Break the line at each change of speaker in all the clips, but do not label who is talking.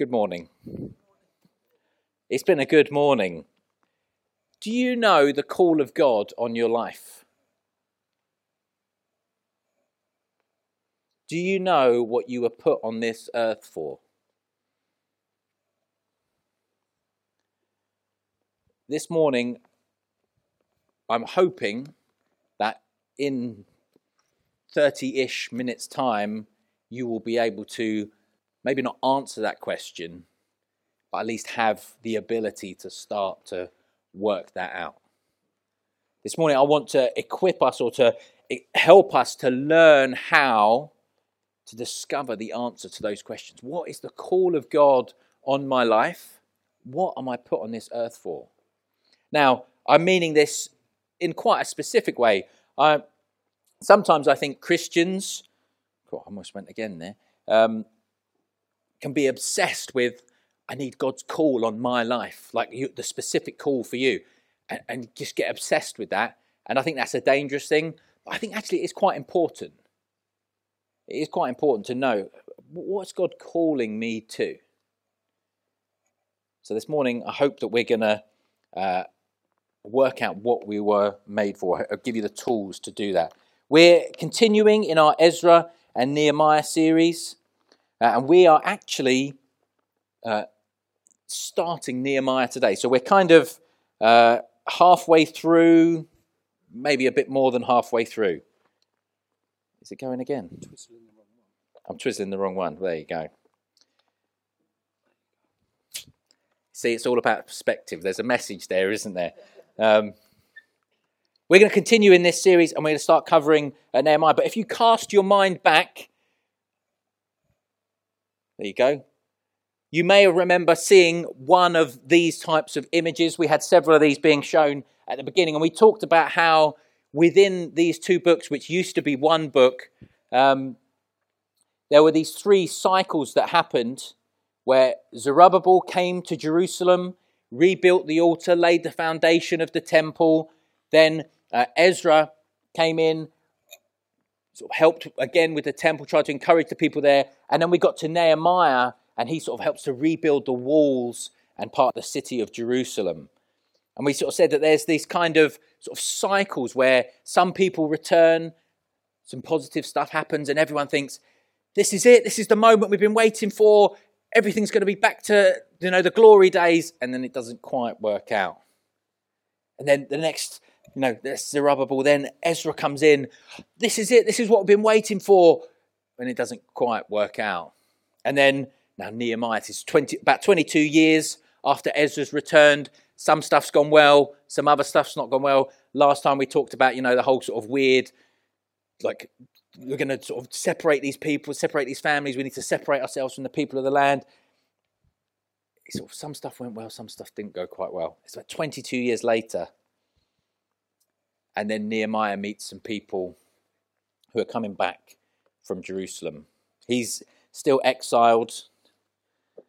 Good morning. It's been a good morning. Do you know the call of God on your life? Do you know what you were put on this earth for? This morning, I'm hoping that in 30 ish minutes' time, you will be able to maybe not answer that question, but at least have the ability to start to work that out. This morning, I want to equip us or to help us to learn how to discover the answer to those questions. What is the call of God on my life? What am I put on this earth for? Now, I'm meaning this in quite a specific way. I, sometimes I think Christians, oh, I almost went again there, um, can be obsessed with, I need God's call on my life, like you, the specific call for you, and, and just get obsessed with that. And I think that's a dangerous thing. But I think actually it's quite important. It is quite important to know what's God calling me to. So this morning, I hope that we're going to uh, work out what we were made for. I'll give you the tools to do that. We're continuing in our Ezra and Nehemiah series, uh, and we are actually uh, starting Nehemiah today. So we're kind of uh, halfway through, maybe a bit more than halfway through. Is it going again? I'm twizzling the wrong one. There you go. See, it's all about perspective. There's a message there, isn't there? Um, we're going to continue in this series and we're going to start covering uh, Nehemiah. But if you cast your mind back, there you go. You may remember seeing one of these types of images. We had several of these being shown at the beginning, and we talked about how within these two books, which used to be one book, um, there were these three cycles that happened where Zerubbabel came to Jerusalem, rebuilt the altar, laid the foundation of the temple. Then uh, Ezra came in, sort of helped again with the temple, tried to encourage the people there. And then we got to Nehemiah, and he sort of helps to rebuild the walls and part of the city of Jerusalem. And we sort of said that there's these kind of sort of cycles where some people return, some positive stuff happens, and everyone thinks, this is it, this is the moment we've been waiting for, everything's going to be back to you know the glory days, and then it doesn't quite work out. And then the next, you know, there's Zerubbabel, then Ezra comes in, this is it, this is what we've been waiting for, and it doesn't quite work out. And then now Nehemiah is 20, about 22 years after Ezra's returned. Some stuff's gone well, some other stuff's not gone well. Last time we talked about, you know, the whole sort of weird, like, we're going to sort of separate these people, separate these families. We need to separate ourselves from the people of the land. Sort of, some stuff went well, some stuff didn't go quite well. It's about 22 years later. And then Nehemiah meets some people who are coming back from Jerusalem. He's still exiled and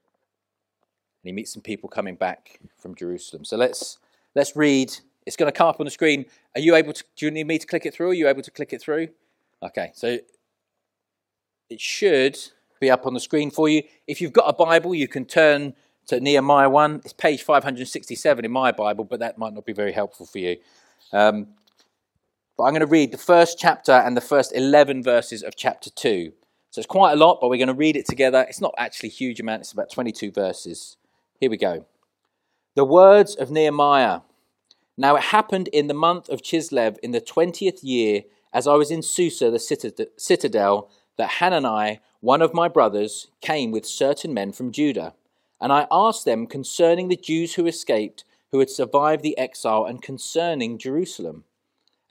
he meets some people coming back from Jerusalem. So let's let's read. It's going to come up on the screen. Are you able to? Do you need me to click it through? Are you able to click it through? Okay, so it should be up on the screen for you. If you've got a Bible, you can turn to Nehemiah one. It's page five hundred sixty-seven in my Bible, but that might not be very helpful for you. Um, but I'm going to read the first chapter and the first eleven verses of chapter two. So it's quite a lot, but we're going to read it together. It's not actually a huge amount. It's about twenty-two verses. Here we go. The words of Nehemiah. Now it happened in the month of Chislev in the twentieth year, as I was in Susa, the citadel, that Hanani, one of my brothers, came with certain men from Judah. And I asked them concerning the Jews who escaped, who had survived the exile, and concerning Jerusalem.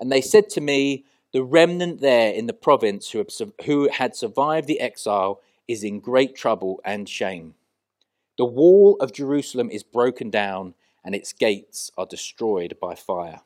And they said to me, The remnant there in the province who, had survived the exile is in great trouble and shame. The wall of Jerusalem is broken down, and its gates are destroyed by fire.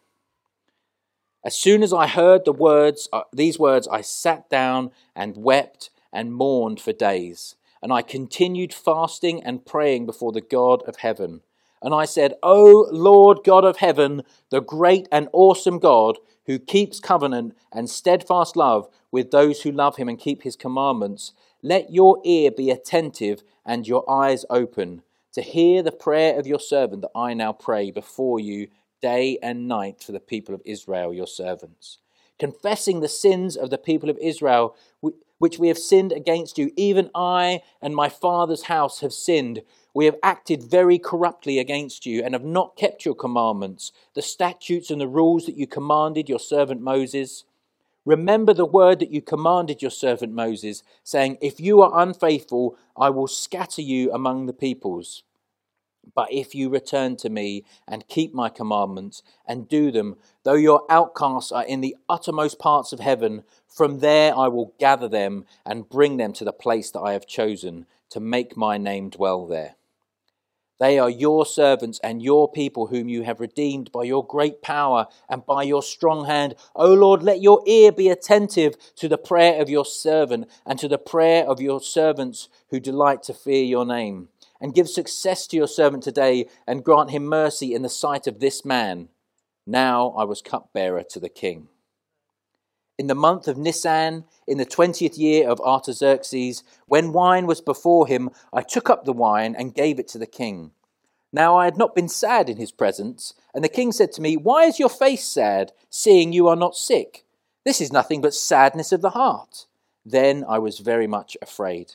As soon as I heard the words, uh, these words, I sat down and wept and mourned for days. And I continued fasting and praying before the God of heaven. And I said, O Lord God of heaven, the great and awesome God, who keeps covenant and steadfast love with those who love him and keep his commandments, let your ear be attentive and your eyes open to hear the prayer of your servant that I now pray before you day and night for the people of Israel, your servants, confessing the sins of the people of Israel, which we have sinned against you. Even I and my father's house have sinned. We have acted very corruptly against you and have not kept your commandments, the statutes and the rules that you commanded your servant Moses. Remember the word that you commanded your servant Moses, saying, If you are unfaithful, I will scatter you among the peoples. But if you return to me and keep my commandments and do them, though your outcasts are in the uttermost parts of heaven, from there I will gather them and bring them to the place that I have chosen to make my name dwell there. They are your servants and your people whom you have redeemed by your great power and by your strong hand. O Lord, let your ear be attentive to the prayer of your servant and to the prayer of your servants who delight to fear your name. And give success to your servant today and grant him mercy in the sight of this man. Now I was cupbearer to the king. In the month of Nisan, in the twentieth year of Artaxerxes, when wine was before him, I took up the wine and gave it to the king. Now I had not been sad in his presence, and the king said to me, Why is your face sad, seeing you are not sick? This is nothing but sadness of the heart. Then I was very much afraid.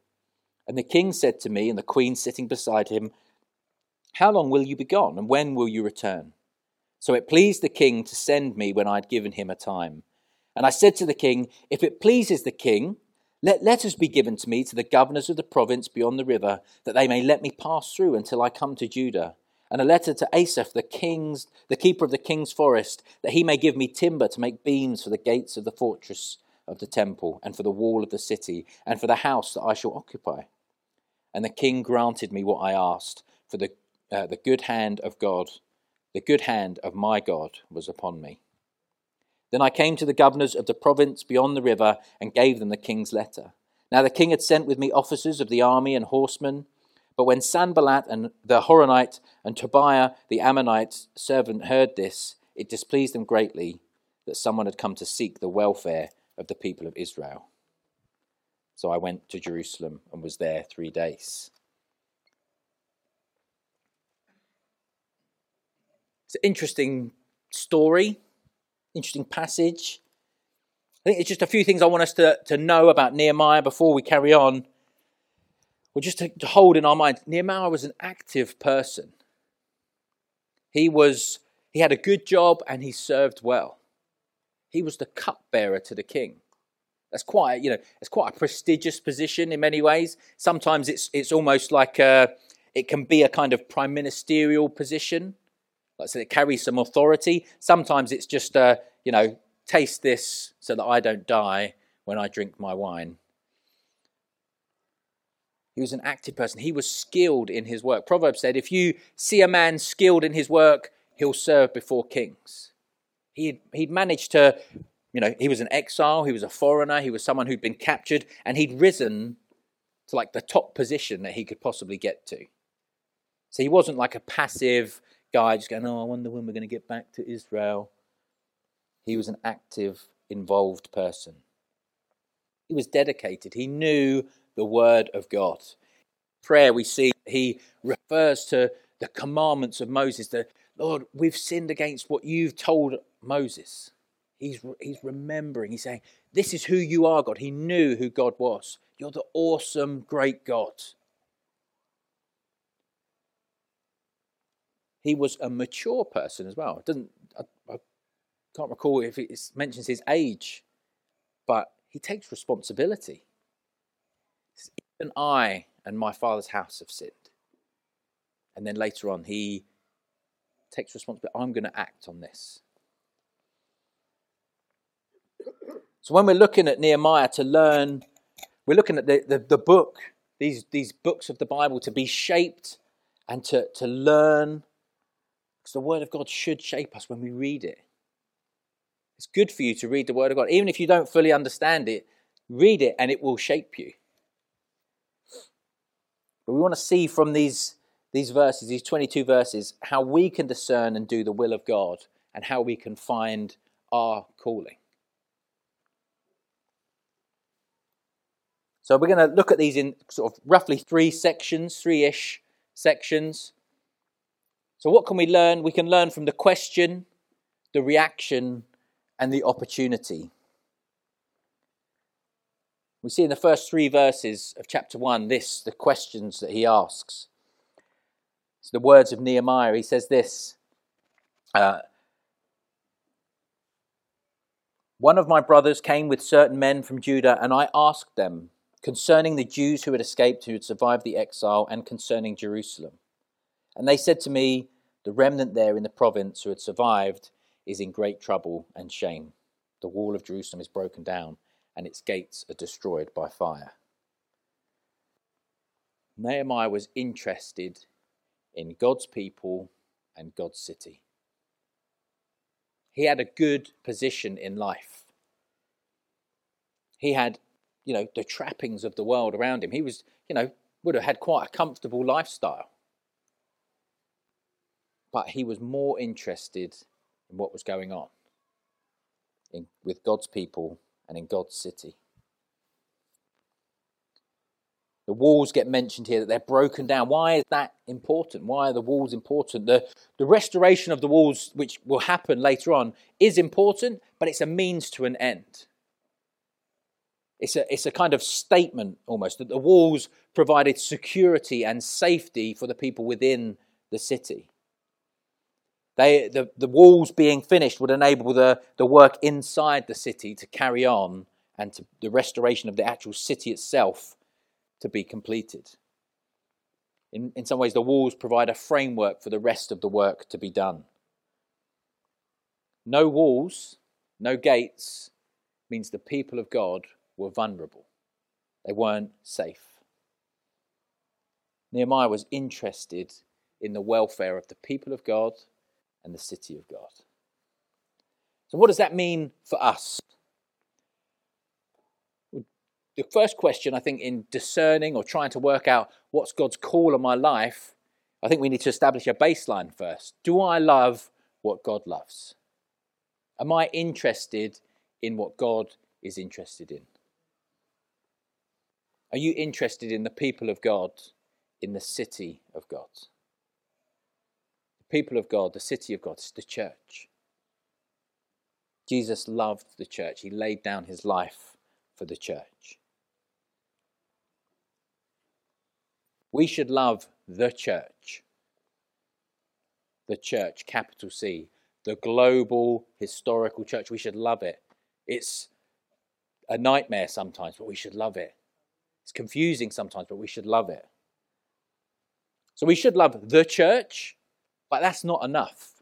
And the king said to me, and the queen sitting beside him, How long will you be gone, and when will you return? So it pleased the king to send me when I had given him a time. And I said to the king, If it pleases the king, let letters be given to me to the governors of the province beyond the river, that they may let me pass through until I come to Judah. And a letter to Asaph, the king's, the keeper of the king's forest, that he may give me timber to make beams for the gates of the fortress of the temple, and for the wall of the city, and for the house that I shall occupy. And the king granted me what I asked, for the, uh, the good hand of God, the good hand of my God was upon me. Then I came to the governors of the province beyond the river and gave them the king's letter. Now the king had sent with me officers of the army and horsemen. But when Sanballat and the Horonite and Tobiah the Ammonite servant heard this, it displeased them greatly that someone had come to seek the welfare of the people of Israel. So I went to Jerusalem and was there three days. It's an interesting story interesting passage. I think it's just a few things I want us to, to know about Nehemiah before we carry on. Or just to, to hold in our mind, Nehemiah was an active person. He was he had a good job and he served well. He was the cupbearer to the king. That's quite, you know, it's quite a prestigious position in many ways. Sometimes it's it's almost like a, it can be a kind of prime ministerial position. Like I said, it carries some authority. Sometimes it's just, uh, you know, taste this so that I don't die when I drink my wine. He was an active person. He was skilled in his work. Proverbs said, if you see a man skilled in his work, he'll serve before kings. He'd, he'd managed to, you know, he was an exile, he was a foreigner, he was someone who'd been captured, and he'd risen to like the top position that he could possibly get to. So he wasn't like a passive, guy just going, Oh, I wonder when we're going to get back to Israel. He was an active, involved person. He was dedicated. He knew the word of God. Prayer, we see, he refers to the commandments of Moses. That, Lord, we've sinned against what you've told Moses. He's, he's remembering. He's saying, This is who you are, God. He knew who God was. You're the awesome, great God. he was a mature person as well. Doesn't I, I can't recall if it mentions his age, but he takes responsibility. Even I and my father's house have sinned. And then later on, he takes responsibility. I'm going to act on this. So when we're looking at Nehemiah to learn, we're looking at the, the, the book these, these books of the Bible to be shaped and to, to learn. Because the Word of God should shape us when we read it. It's good for you to read the Word of God. Even if you don't fully understand it, read it and it will shape you. But we want to see from these, these verses, these 22 verses, how we can discern and do the will of God and how we can find our calling. So we're going to look at these in sort of roughly three sections, three ish sections. So, what can we learn? We can learn from the question, the reaction, and the opportunity. We see in the first three verses of chapter 1 this, the questions that he asks. It's the words of Nehemiah. He says this uh, One of my brothers came with certain men from Judah, and I asked them, concerning the Jews who had escaped, who had survived the exile, and concerning Jerusalem. And they said to me, The remnant there in the province who had survived is in great trouble and shame. The wall of Jerusalem is broken down, and its gates are destroyed by fire. Nehemiah was interested in God's people and God's city. He had a good position in life. He had you know, the trappings of the world around him. He was, you know, would have had quite a comfortable lifestyle. But he was more interested in what was going on in, with God's people and in God's city. The walls get mentioned here that they're broken down. Why is that important? Why are the walls important? The, the restoration of the walls, which will happen later on, is important, but it's a means to an end. It's a, it's a kind of statement almost that the walls provided security and safety for the people within the city. They, the, the walls being finished would enable the, the work inside the city to carry on and to, the restoration of the actual city itself to be completed. In, in some ways, the walls provide a framework for the rest of the work to be done. No walls, no gates means the people of God were vulnerable, they weren't safe. Nehemiah was interested in the welfare of the people of God and the city of God. So, what does that mean for us? The first question, I think, in discerning or trying to work out what's God's call on my life, I think we need to establish a baseline first. Do I love what God loves? Am I interested in what God is interested in? Are you interested in the people of God, in the city of God? The people of God, the city of God, it's the church. Jesus loved the church, he laid down his life for the church. We should love the church. The church, capital C, the global historical church. We should love it. It's a nightmare sometimes, but we should love it. It's confusing sometimes, but we should love it. So we should love the church, but that's not enough.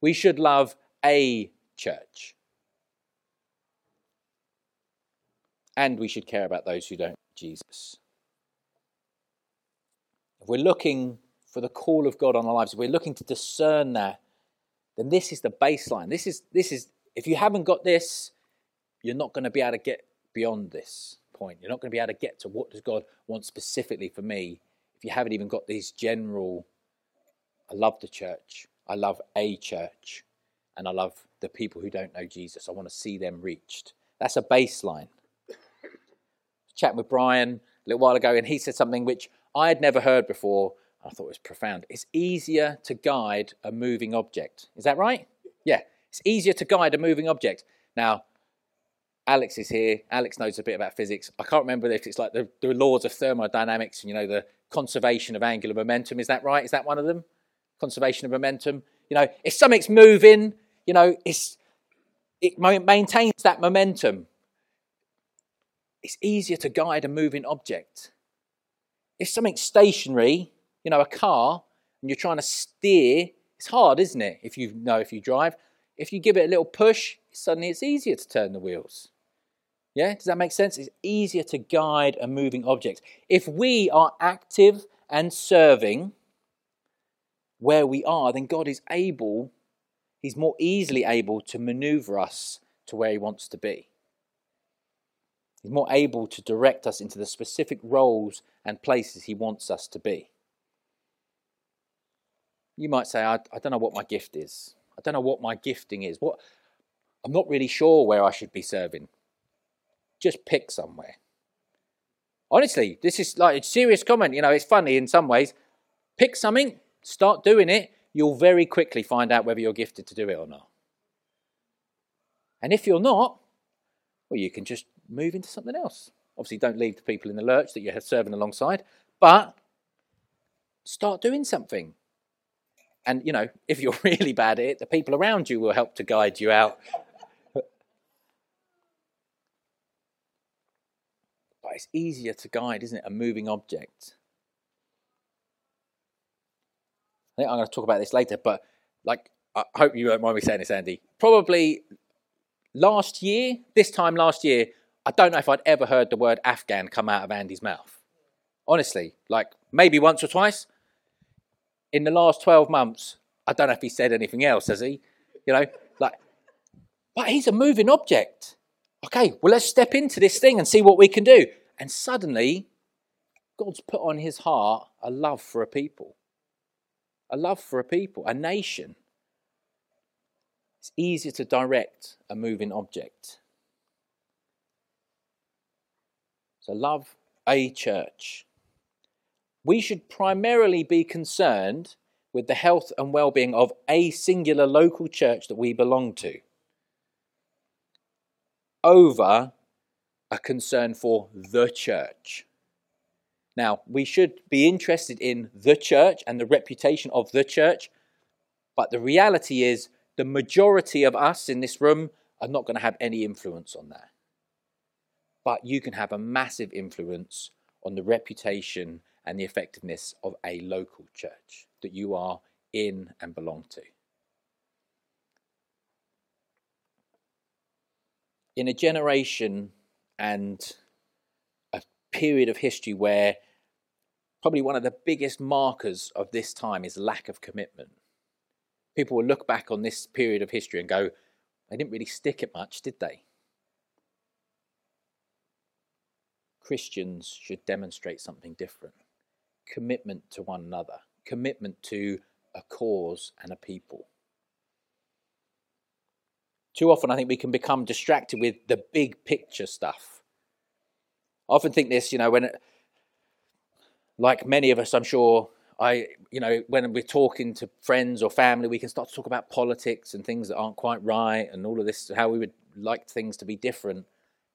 We should love a church. And we should care about those who don't Jesus. If we're looking for the call of God on our lives, if we're looking to discern that, then this is the baseline. This is this is if you haven't got this, you're not going to be able to get beyond this point. You're not going to be able to get to what does God want specifically for me if you haven't even got these general. I love the church. I love a church, and I love the people who don't know Jesus. I want to see them reached. That's a baseline. Chatting with Brian a little while ago, and he said something which I had never heard before. I thought it was profound. It's easier to guide a moving object. Is that right? Yeah, it's easier to guide a moving object. Now, Alex is here. Alex knows a bit about physics. I can't remember if it's like the, the laws of thermodynamics, and, you know, the conservation of angular momentum. Is that right? Is that one of them? Conservation of momentum. You know, if something's moving, you know, it's it maintains that momentum. It's easier to guide a moving object. If something's stationary, you know, a car, and you're trying to steer, it's hard, isn't it? If you know if you drive, if you give it a little push, suddenly it's easier to turn the wheels. Yeah, does that make sense? It's easier to guide a moving object. If we are active and serving where we are, then God is able, He's more easily able to maneuver us to where He wants to be. He's more able to direct us into the specific roles and places He wants us to be. You might say, I, I don't know what my gift is. I don't know what my gifting is. What I'm not really sure where I should be serving. Just pick somewhere. Honestly, this is like a serious comment. You know, it's funny in some ways. Pick something, start doing it. You'll very quickly find out whether you're gifted to do it or not. And if you're not, well, you can just move into something else. Obviously, don't leave the people in the lurch that you're serving alongside, but start doing something. And, you know, if you're really bad at it, the people around you will help to guide you out. It's easier to guide, isn't it? A moving object. I think I'm going to talk about this later, but like, I hope you won't mind me saying this, Andy. Probably last year, this time last year, I don't know if I'd ever heard the word Afghan come out of Andy's mouth. Honestly, like maybe once or twice in the last 12 months, I don't know if he said anything else, has he? You know, like, but he's a moving object. Okay, well, let's step into this thing and see what we can do. And suddenly, God's put on his heart a love for a people, a love for a people, a nation. It's easier to direct a moving object. So, love a church we should primarily be concerned with the health and well being of a singular local church that we belong to over a concern for the church. Now, we should be interested in the church and the reputation of the church, but the reality is the majority of us in this room are not going to have any influence on that. But you can have a massive influence on the reputation and the effectiveness of a local church that you are in and belong to. In a generation and a period of history where probably one of the biggest markers of this time is lack of commitment. People will look back on this period of history and go, they didn't really stick it much, did they? Christians should demonstrate something different commitment to one another, commitment to a cause and a people. Too often, I think we can become distracted with the big picture stuff. I often think this, you know, when, like many of us, I'm sure, I, you know, when we're talking to friends or family, we can start to talk about politics and things that aren't quite right and all of this, how we would like things to be different.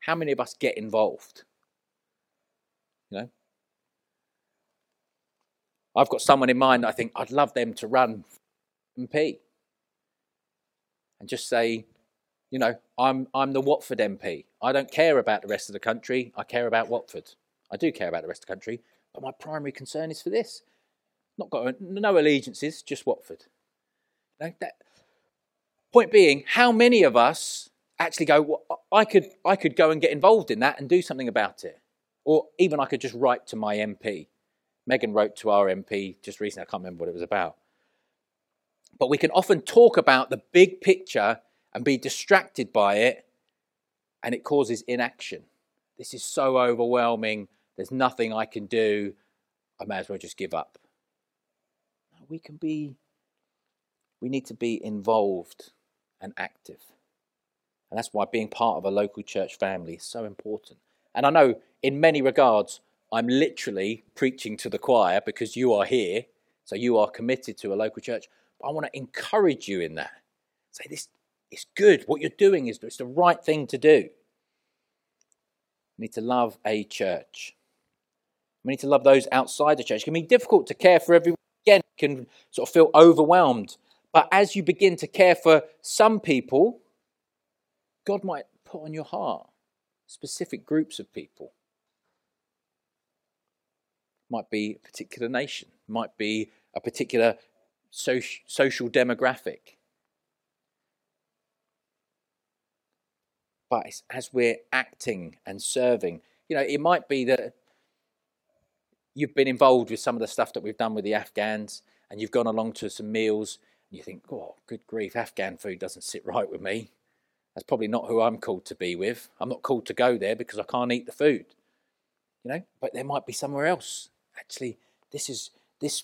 How many of us get involved? You know, I've got someone in mind I think I'd love them to run MP and just say, you know, I'm, I'm the Watford MP. I don't care about the rest of the country. I care about Watford. I do care about the rest of the country, but my primary concern is for this. Not got no allegiances, just Watford. Like that. Point being, how many of us actually go? Well, I could I could go and get involved in that and do something about it, or even I could just write to my MP Megan wrote to our MP just recently, I can't remember what it was about. But we can often talk about the big picture and be distracted by it, and it causes inaction. This is so overwhelming. There's nothing I can do. I may as well just give up. We can be, we need to be involved and active. And that's why being part of a local church family is so important. And I know in many regards, I'm literally preaching to the choir because you are here, so you are committed to a local church. But I want to encourage you in that. Say this is good. What you're doing is it's the right thing to do. We need to love a church. We need to love those outside the church. It can be difficult to care for everyone. Again, can sort of feel overwhelmed. But as you begin to care for some people, God might put on your heart specific groups of people might be a particular nation, might be a particular social demographic. But it's as we're acting and serving. You know, it might be that you've been involved with some of the stuff that we've done with the Afghans and you've gone along to some meals and you think, oh, good grief, Afghan food doesn't sit right with me. That's probably not who I'm called to be with. I'm not called to go there because I can't eat the food. You know, but there might be somewhere else. Actually, this is this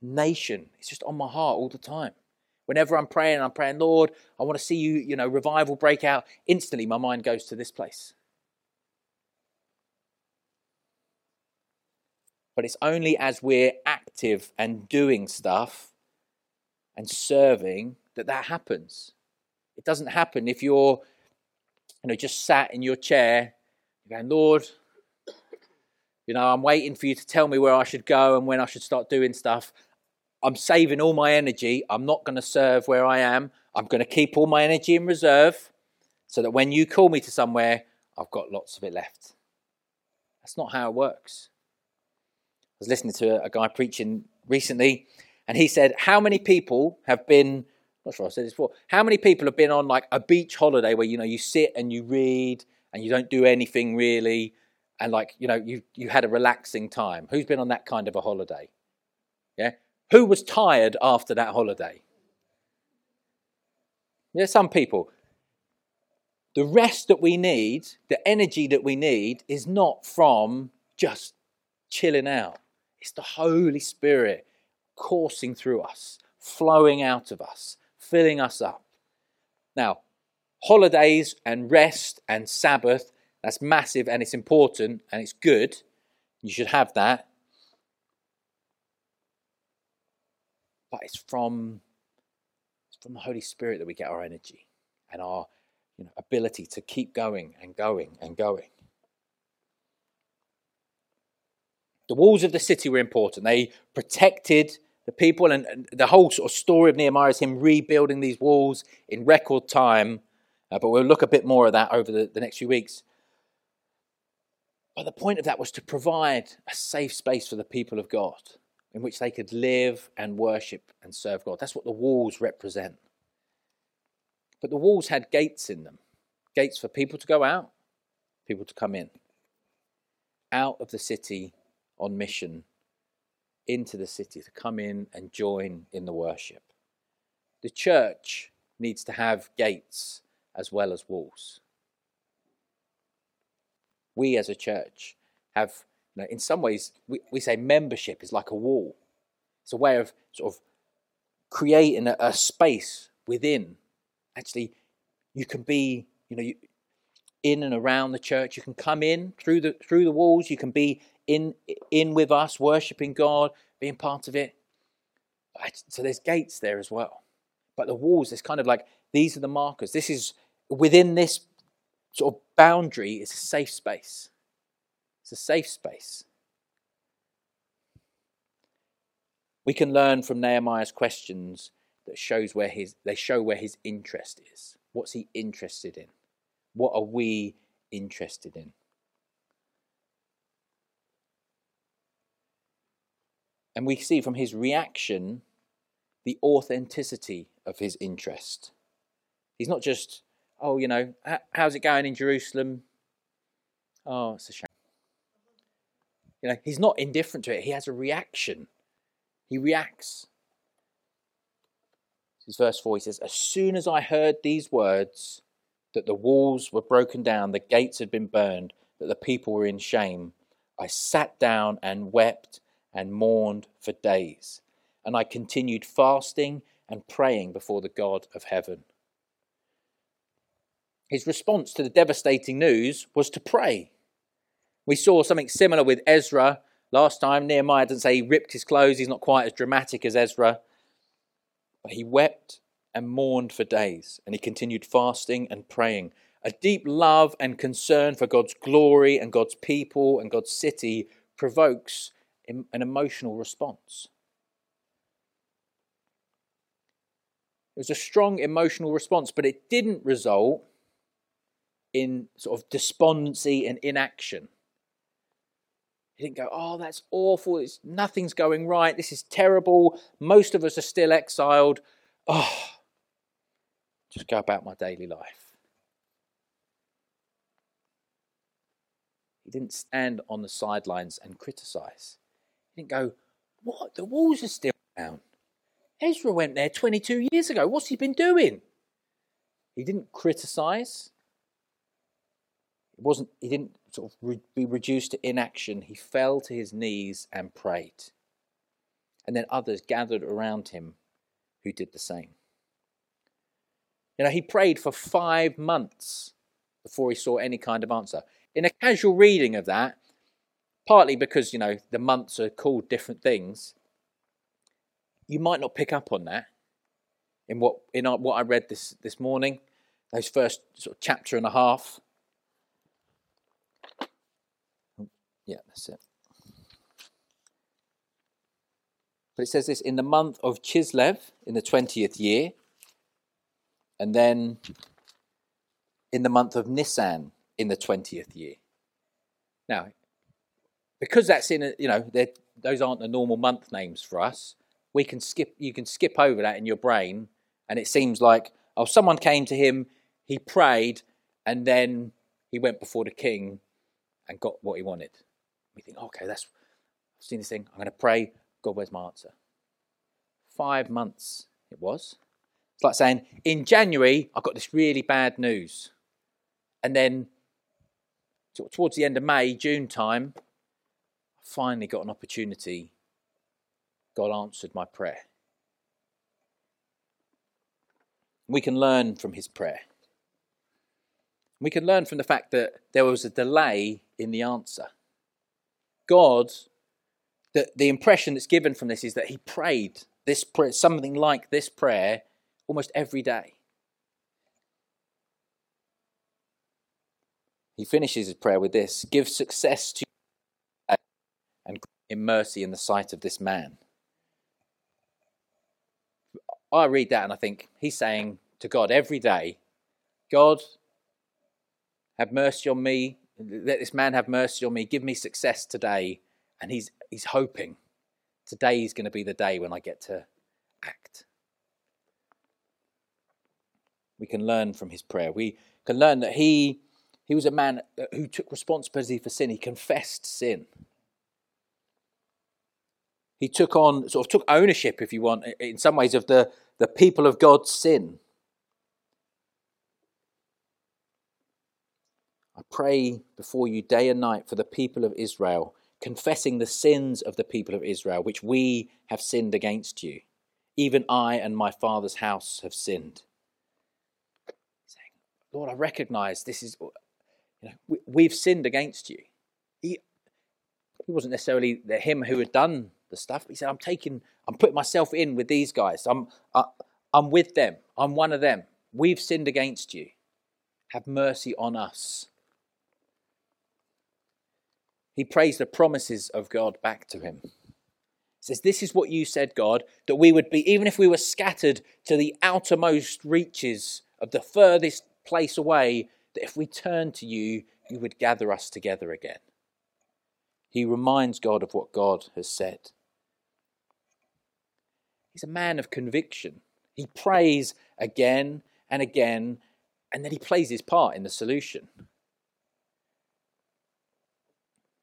nation. It's just on my heart all the time. Whenever I'm praying, I'm praying, Lord, I want to see you, you know, revival break out. Instantly, my mind goes to this place. But it's only as we're active and doing stuff and serving that that happens. It doesn't happen if you're, you know, just sat in your chair, going, Lord, you know, I'm waiting for you to tell me where I should go and when I should start doing stuff. I'm saving all my energy. I'm not going to serve where I am. I'm going to keep all my energy in reserve so that when you call me to somewhere, I've got lots of it left. That's not how it works I was listening to a guy preaching recently, and he said, How many people have been, not sure I said this before, how many people have been on like a beach holiday where, you know, you sit and you read and you don't do anything really, and like, you know, you, you had a relaxing time? Who's been on that kind of a holiday? Yeah? Who was tired after that holiday? Yeah, some people. The rest that we need, the energy that we need, is not from just chilling out. It's the Holy Spirit coursing through us, flowing out of us, filling us up. Now, holidays and rest and Sabbath, that's massive and it's important and it's good. You should have that. But it's from, it's from the Holy Spirit that we get our energy and our you know, ability to keep going and going and going. The walls of the city were important. They protected the people, and, and the whole sort of story of Nehemiah is him rebuilding these walls in record time. Uh, but we'll look a bit more at that over the, the next few weeks. But the point of that was to provide a safe space for the people of God in which they could live and worship and serve God. That's what the walls represent. But the walls had gates in them gates for people to go out, people to come in. Out of the city on mission into the city to come in and join in the worship. The church needs to have gates as well as walls. We as a church have, you know, in some ways, we, we say membership is like a wall. It's a way of sort of creating a, a space within. Actually, you can be, you know, you, in and around the church. You can come in through the through the walls. You can be in in with us, worshiping God, being part of it. So there's gates there as well. But the walls, it's kind of like these are the markers. This is within this sort of boundary, it's a safe space. It's a safe space. We can learn from Nehemiah's questions that shows where his they show where his interest is. What's he interested in? What are we interested in? And we see from his reaction the authenticity of his interest. He's not just, oh, you know, how's it going in Jerusalem? Oh, it's a shame. You know, he's not indifferent to it. He has a reaction. He reacts. This is verse 4. He says, As soon as I heard these words, that the walls were broken down, the gates had been burned, that the people were in shame, I sat down and wept and mourned for days. And I continued fasting and praying before the God of heaven. His response to the devastating news was to pray. We saw something similar with Ezra last time. Nehemiah doesn't say he ripped his clothes, he's not quite as dramatic as Ezra. But he wept and mourned for days, and he continued fasting and praying. A deep love and concern for God's glory and God's people and God's city provokes an emotional response. It was a strong emotional response, but it didn't result in sort of despondency and inaction. Didn't go, Oh, that's awful. It's, nothing's going right. This is terrible. Most of us are still exiled. Oh, just go about my daily life. He didn't stand on the sidelines and criticize. He didn't go, What? The walls are still down. Ezra went there 22 years ago. What's he been doing? He didn't criticize. It wasn't, he didn't sort of re- be reduced to inaction. He fell to his knees and prayed. And then others gathered around him who did the same. You know, he prayed for five months before he saw any kind of answer. In a casual reading of that, partly because, you know, the months are called different things, you might not pick up on that in what in what I read this this morning, those first sort of chapter and a half. Yeah, that's it. But it says this in the month of Chislev in the 20th year, and then in the month of Nisan in the 20th year. Now, because that's in a, you know, those aren't the normal month names for us, we can skip, you can skip over that in your brain, and it seems like, oh, someone came to him, he prayed, and then he went before the king and got what he wanted. We think, okay, that's, I've seen this thing, I'm going to pray, God, where's my answer? Five months it was. It's like saying, in January, I got this really bad news. And then towards the end of May, June time, I finally got an opportunity. God answered my prayer. We can learn from his prayer. We can learn from the fact that there was a delay in the answer. God, the, the impression that's given from this is that he prayed this prayer, something like this prayer almost every day. He finishes his prayer with this Give success to and in mercy in the sight of this man. I read that and I think he's saying to God every day, God, have mercy on me. Let this man have mercy on me. Give me success today. And he's, he's hoping today is going to be the day when I get to act. We can learn from his prayer. We can learn that he he was a man uh, who took responsibility for sin. He confessed sin. He took on, sort of took ownership, if you want, in some ways, of the, the people of God's sin. Pray before you day and night for the people of Israel, confessing the sins of the people of Israel, which we have sinned against you. Even I and my father's house have sinned. Saying, Lord, I recognize this is you know, we, have sinned against you. He, he wasn't necessarily the him who had done the stuff. But he said, I'm taking, I'm putting myself in with these guys. I'm, I, I'm with them. I'm one of them. We've sinned against you. Have mercy on us. He prays the promises of God back to him. He says, This is what you said, God, that we would be, even if we were scattered to the outermost reaches of the furthest place away, that if we turn to you, you would gather us together again. He reminds God of what God has said. He's a man of conviction. He prays again and again, and then he plays his part in the solution.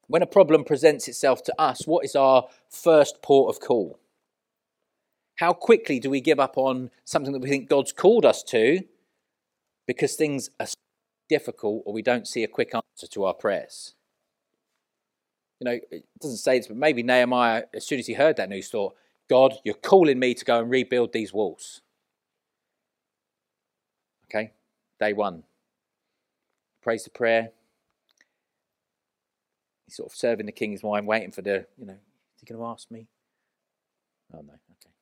When a problem presents itself to us, what is our first port of call? How quickly do we give up on something that we think God's called us to because things are difficult or we don't see a quick answer to our prayers. You know, it doesn't say this, but maybe Nehemiah, as soon as he heard that news, thought, God, you're calling me to go and rebuild these walls. Okay, day one. Prays the prayer. He's sort of serving the king's mind, waiting for the, you know, is he going to ask me? Oh, no, okay.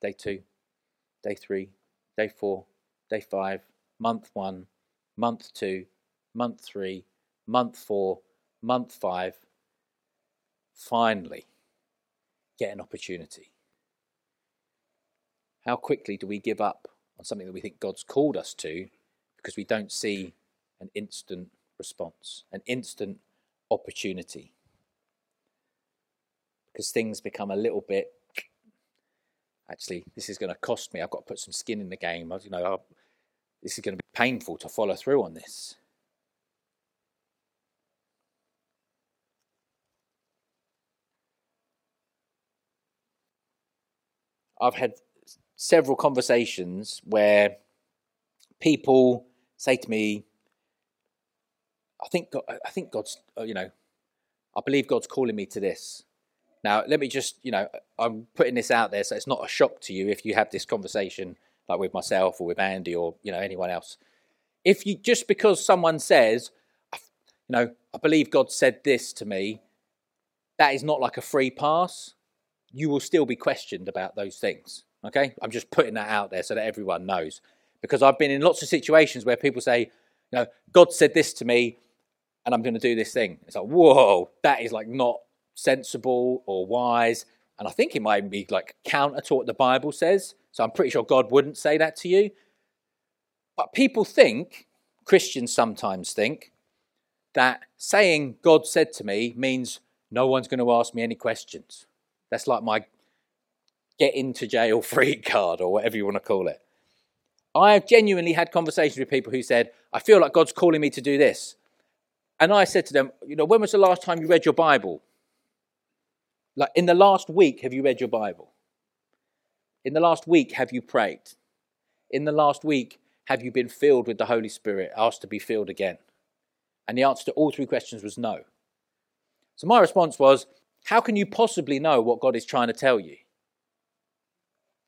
Day two, day three, day four, day five, month one, month two, month three, month four, month five, finally get an opportunity. How quickly do we give up on something that we think God's called us to because we don't see an instant response, an instant opportunity. Because things become a little bit actually this is going to cost me. I've got to put some skin in the game. You know, I, this is going to be painful to follow through on this. I've had several conversations where people say to me, I think, God, I think God's, uh, you know, I believe God's calling me to this. Now, let me just, you know, I'm putting this out there so it's not a shock to you if you have this conversation like with myself or with Andy or, you know, anyone else. If you just because someone says, you know, I believe God said this to me, that is not like a free pass. You will still be questioned about those things. Okay? I'm just putting that out there so that everyone knows. Because I've been in lots of situations where people say, you know, God said this to me and I'm going to do this thing. It's like, whoa, that is like not sensible or wise. And I think it might be like counter to what the Bible says. So I'm pretty sure God wouldn't say that to you. But people think, Christians sometimes think, that saying God said to me means no one's going to ask me any questions. That's like my get into jail free card or whatever you want to call it. I have genuinely had conversations with people who said, I feel like God's calling me to do this. And I said to them, you know, when was the last time you read your Bible? Like in the last week, have you read your Bible? In the last week, have you prayed? In the last week, have you been filled with the Holy Spirit, asked to be filled again? And the answer to all three questions was no. So my response was, how can you possibly know what God is trying to tell you?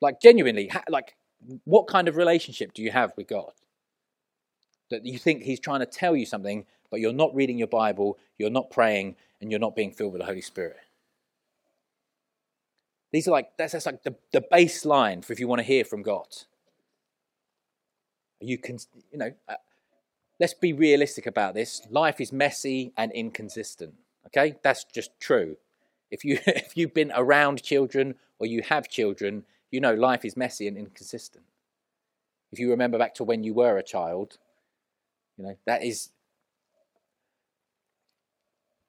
Like, genuinely, like, what kind of relationship do you have with God? That you think He's trying to tell you something, but you're not reading your Bible, you're not praying, and you're not being filled with the Holy Spirit. These are like, that's, that's like the, the baseline for if you want to hear from God. You can, you know, uh, let's be realistic about this. Life is messy and inconsistent. Okay, that's just true. If you if you've been around children or you have children, you know life is messy and inconsistent. If you remember back to when you were a child, you know that is.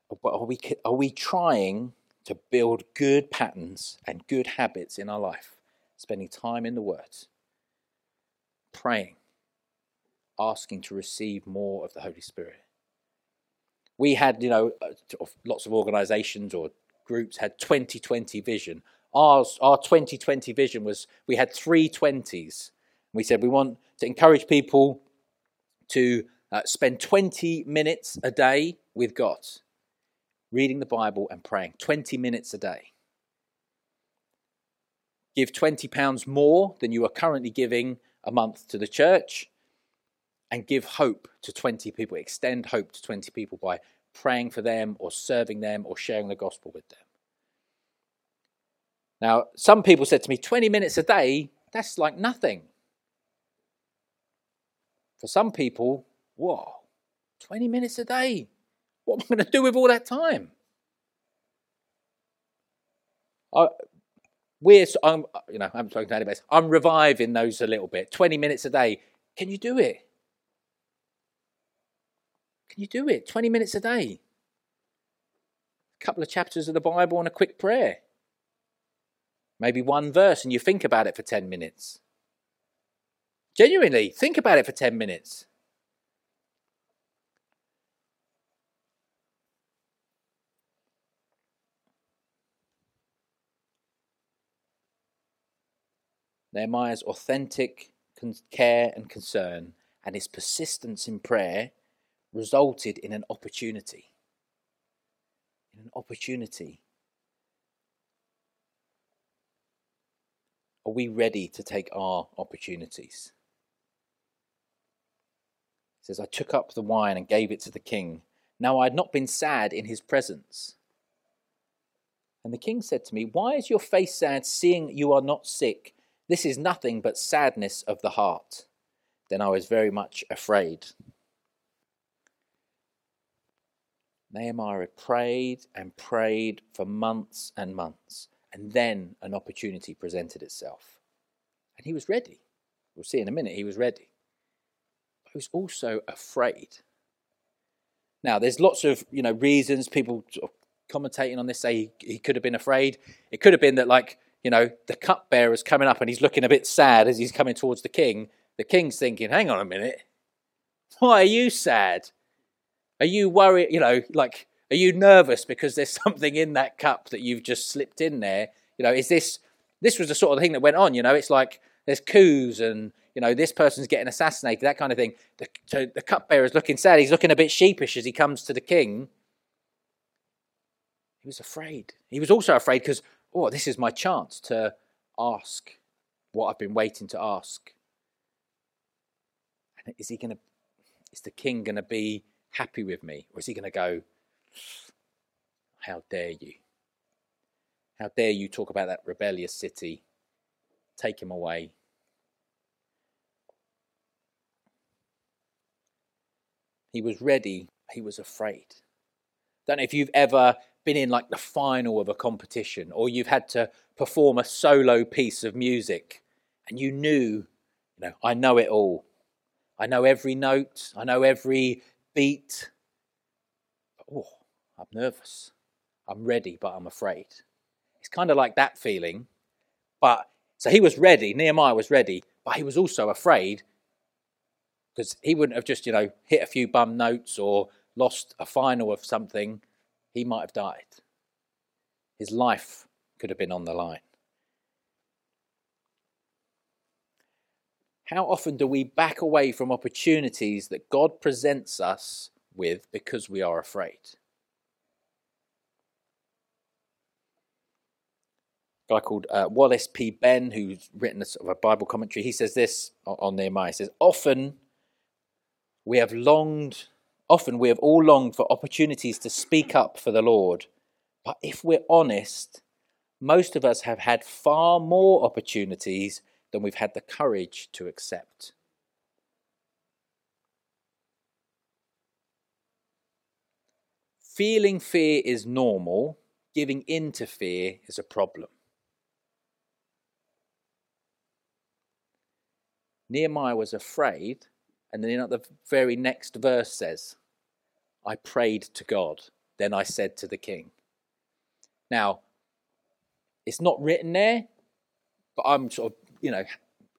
But are we are we trying to build good patterns and good habits in our life, spending time in the Word, praying, asking to receive more of the Holy Spirit. We had, you know, uh, lots of organizations or groups had 2020 vision. Ours, our 2020 vision was we had three 20s. We said we want to encourage people to uh, spend 20 minutes a day with God reading the Bible and praying 20 minutes a day. Give £20 more than you are currently giving a month to the church and give hope to 20 people, extend hope to 20 people by praying for them or serving them or sharing the gospel with them. Now, some people said to me, 20 minutes a day, that's like nothing. For some people, whoa, 20 minutes a day. What am I going to do with all that time? I, we're, I'm, you know, I'm talking to anybody. I'm reviving those a little bit. 20 minutes a day. Can you do it? Can you do it? 20 minutes a day. A couple of chapters of the Bible and a quick prayer. Maybe one verse and you think about it for 10 minutes. Genuinely, think about it for 10 minutes. Nehemiah's authentic care and concern and his persistence in prayer resulted in an opportunity. In an opportunity. Are we ready to take our opportunities? He says, I took up the wine and gave it to the king. Now I had not been sad in his presence. And the king said to me, Why is your face sad, seeing you are not sick? This is nothing but sadness of the heart. Then I was very much afraid. Nehemiah had prayed and prayed for months and months, and then an opportunity presented itself. And he was ready. We'll see in a minute, he was ready. But he was also afraid. Now, there's lots of you know reasons people commentating on this say he, he could have been afraid. It could have been that like you know, the cupbearer's coming up and he's looking a bit sad as he's coming towards the king. The king's thinking, hang on a minute. Why are you sad? Are you worried? You know, like, are you nervous because there's something in that cup that you've just slipped in there? You know, is this This was the sort of thing that went on, you know. It's like there's coups and, you know, this person's getting assassinated, that kind of thing. The, so the cupbearer's looking sad. He's looking a bit sheepish as he comes to the king. He was afraid. He was also afraid because, oh, this is my chance to ask what I've been waiting to ask. And is he going to, is the king going to be happy with me? Or is he going to go, how dare you? How dare you talk about that rebellious city? Take him away. He was ready, he was afraid. Don't know if you've ever been in like the final of a competition or you've had to perform a solo piece of music and you knew, you know, I know it all. I know every note, I know every beat. oh, I'm nervous. I'm ready, but I'm afraid. It's kind of like that feeling. But so he was ready, Nehemiah was ready, but he was also afraid because he wouldn't have just, you know, hit a few bum notes or lost a final of something. He might have died. His life could have been on the line. How often do we back away from opportunities that God presents us with because we are afraid? A guy called uh, Wallace P. Benn, who's written a sort of a Bible commentary. He says this on Nehemiah. He says, "Often we have longed, often we have all longed for opportunities to speak up for the Lord, but if we're honest, most of us have had far more opportunities than we've had the courage to accept." Feeling fear is normal, giving in to fear is a problem. Nehemiah was afraid, and then the very next verse says, I prayed to God, then I said to the king. Now, it's not written there, but I'm sort of, you know,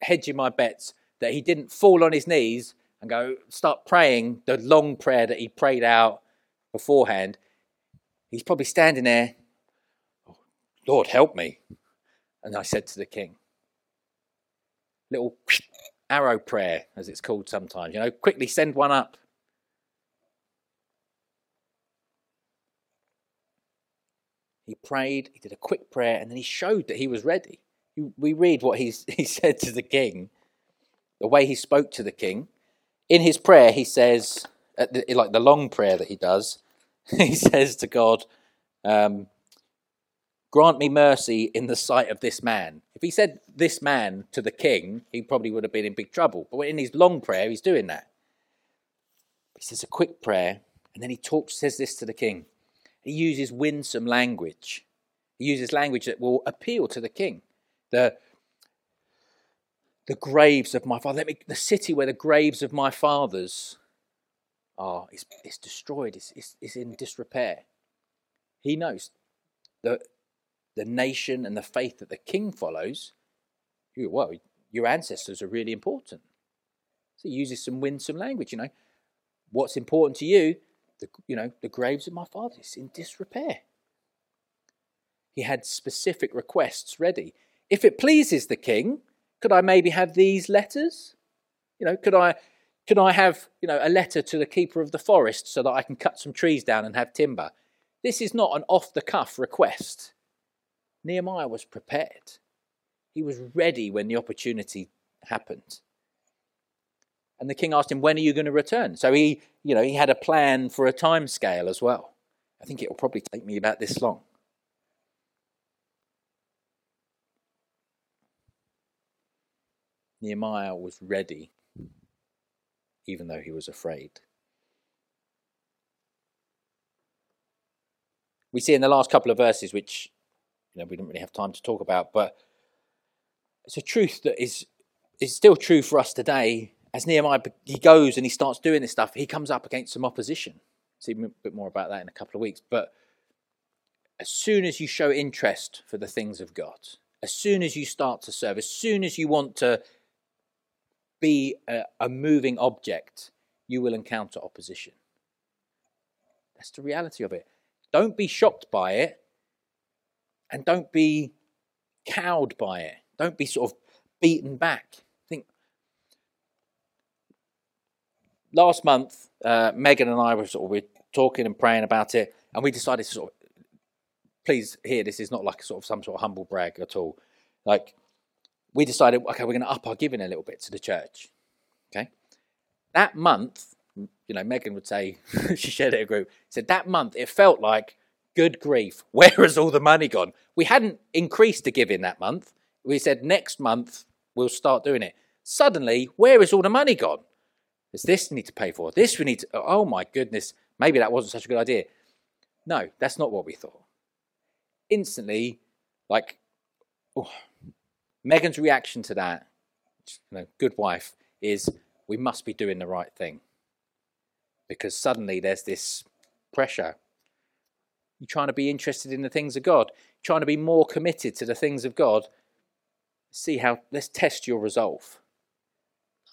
hedging my bets that he didn't fall on his knees and go start praying the long prayer that he prayed out beforehand. He's probably standing there, oh, Lord, help me. And I said to the king, little arrow prayer, as it's called sometimes. You know, quickly send one up. He prayed, he did a quick prayer, and then he showed that he was ready. We read what he, said to the king, the way he spoke to the king. In his prayer, he says, like the long prayer that he does, he says to God, um, Grant me mercy in the sight of this man. If he said this man to the king, he probably would have been in big trouble. But in his long prayer, he's doing that. He says a quick prayer, and then he talks, says this to the king. He uses winsome language. He uses language that will appeal to the king. The, the graves of my father, the city where the graves of my fathers are, is, is destroyed, is, is, is in disrepair. He knows that the nation and the faith that the king follows, you, well, your ancestors are really important. So he uses some winsome language, you know. What's important to you? The, you know, the graves of my fathers in disrepair. He had specific requests ready. If it pleases the king, could I maybe have these letters? You know, could I could I have, you know, a letter to the keeper of the forest so that I can cut some trees down and have timber? This is not an off the cuff request. Nehemiah was prepared. He was ready when the opportunity happened. And the king asked him, When are you going to return? So he, you know, he had a plan for a time scale as well. I think it will probably take me about this long. Nehemiah was ready, even though he was afraid. We see in the last couple of verses, which you know we don't really have time to talk about, but it's a truth that is is still true for us today. As Nehemiah he goes and he starts doing this stuff, he comes up against some opposition. See a bit more about that in a couple of weeks. But as soon as you show interest for the things of God, as soon as you start to serve, as soon as you want to be a, a moving object, you will encounter opposition. That's the reality of it. Don't be shocked by it and don't be cowed by it. Don't be sort of beaten back. I think last month, uh, Megan and I were sort of we talking and praying about it, and we decided to sort of please hear this is not like sort of some sort of humble brag at all. Like we decided, okay, we're going to up our giving a little bit to the church. Okay, that month, you know, Megan would say she shared it a group. Said that month it felt like good grief, where has all the money gone? We hadn't increased the giving that month. We said next month we'll start doing it. Suddenly, where is all the money gone? There's this we need to pay for. This we need to. Oh my goodness, maybe that wasn't such a good idea. No, that's not what we thought instantly, like, oh, Megan's reaction to that, you know, good wife, is we must be doing the right thing. Because suddenly there's this pressure. You're trying to be interested in the things of God, trying to be more committed to the things of God. See how, let's test your resolve.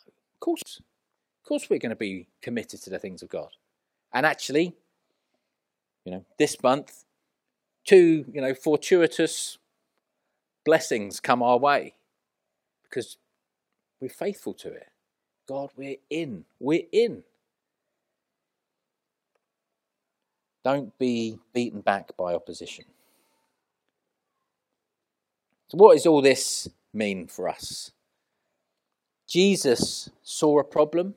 Of course, of course, we're going to be committed to the things of God. And actually, you know, this month two, you know, fortuitous blessings come our way because we're faithful to it. God, we're in. We're in. Don't be beaten back by opposition. So, what does all this mean for us? Jesus saw a problem,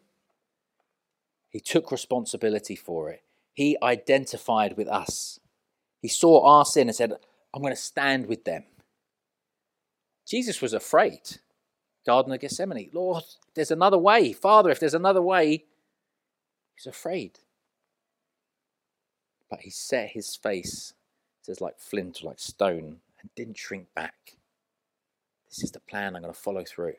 he took responsibility for it, he identified with us. He saw our sin and said, I'm going to stand with them. Jesus was afraid. Garden of Gethsemane, Lord, there's another way. Father, if there's another way, he's afraid. But he set his face, it says, like flint or like stone, and didn't shrink back. This is the plan I'm going to follow through.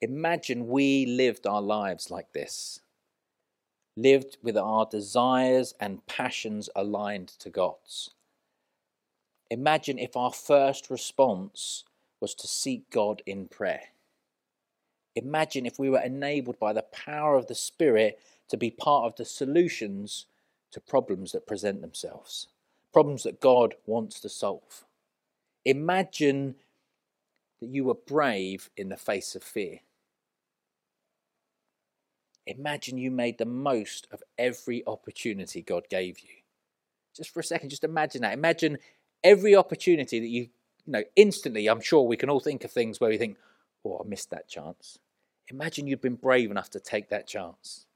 Imagine we lived our lives like this lived with our desires and passions aligned to God's. Imagine if our first response was to seek God in prayer. Imagine if we were enabled by the power of the Spirit to be part of the solutions to problems that present themselves, problems that God wants to solve. Imagine that you were brave in the face of fear. Imagine you made the most of every opportunity God gave you. Just for a second, just imagine that. Imagine every opportunity that you, you know, instantly, I'm sure we can all think of things where we think, oh, I missed that chance. Imagine you'd been brave enough to take that chance,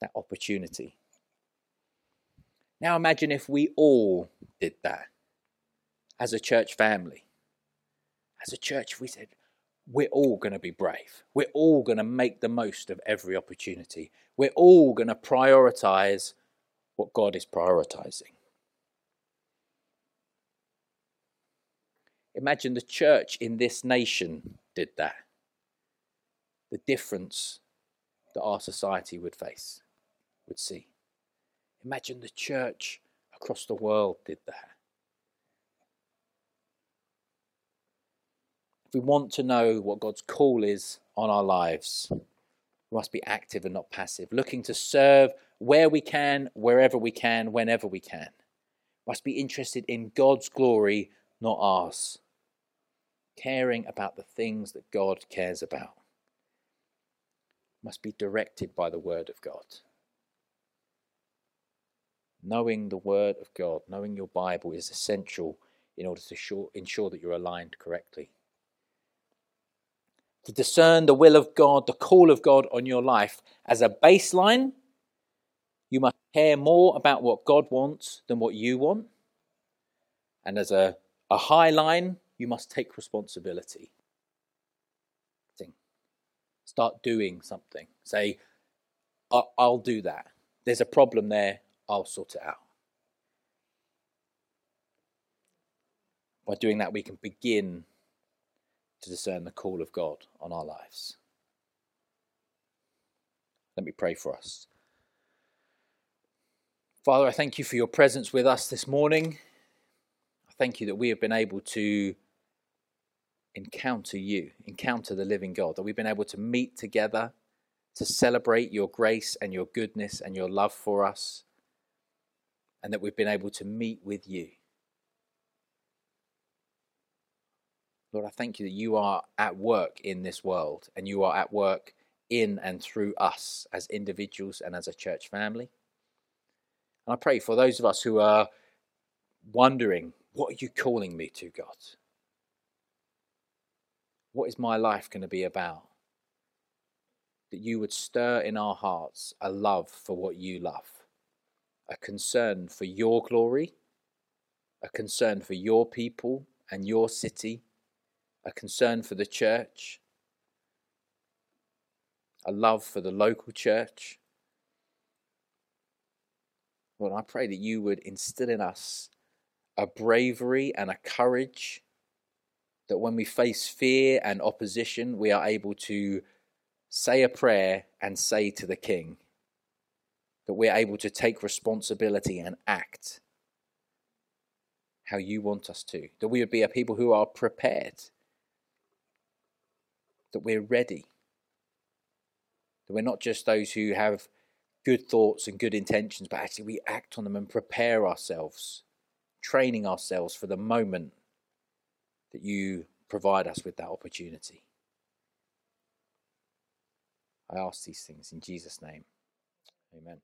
that opportunity. Now imagine if we all did that as a church family. As a church, we said, we're all going to be brave. We're all going to make the most of every opportunity. We're all going to prioritize what God is prioritizing. Imagine the church in this nation did that. The difference that our society would face, would see. Imagine the church across the world did that. If we want to know what God's call is on our lives, we must be active and not passive, looking to serve where we can, wherever we can, whenever we can. We must be interested in God's glory, not ours. Caring about the things that God cares about. We must be directed by the Word of God. Knowing the Word of God, knowing your Bible is essential in order to ensure that you're aligned correctly to discern the will of God, the call of God on your life as a baseline, you must care more about what God wants than what you want. And as a, a high line, you must take responsibility. Start doing something. Say, I'll do that. There's a problem there, I'll sort it out. By doing that, we can begin to discern the call of God on our lives. Let me pray for us. Father, I thank you for your presence with us this morning. I thank you that we have been able to encounter you, encounter the living God, that we've been able to meet together to celebrate your grace and your goodness and your love for us. And that we've been able to meet with you. Lord, I thank you that you are at work in this world and you are at work in and through us as individuals and as a church family. And I pray for those of us who are wondering, what are you calling me to, God? What is my life going to be about? That you would stir in our hearts a love for what you love, a concern for your glory, a concern for your people and your city, a concern for the church, a love for the local church. Lord, I pray that you would instill in us a bravery and a courage that when we face fear and opposition, we are able to say a prayer and say to the King that we're able to take responsibility and act how you want us to. That we would be a people who are prepared, that we're ready, that we're not just those who have good thoughts and good intentions, but actually we act on them and prepare ourselves, training ourselves for the moment that you provide us with that opportunity. I ask these things in Jesus' name. Amen.